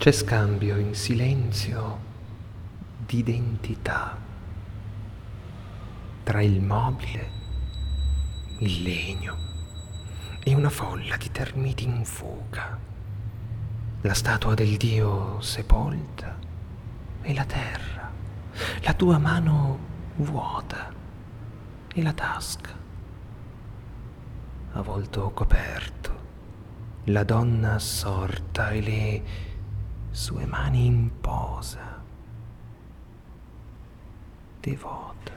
C'è scambio in silenzio di identità tra il mobile, il legno e una folla di termiti in fuga, la statua del Dio sepolta e la terra, la tua mano vuota e la tasca, a volto coperto, la donna assorta e le sue mani in posa, devota.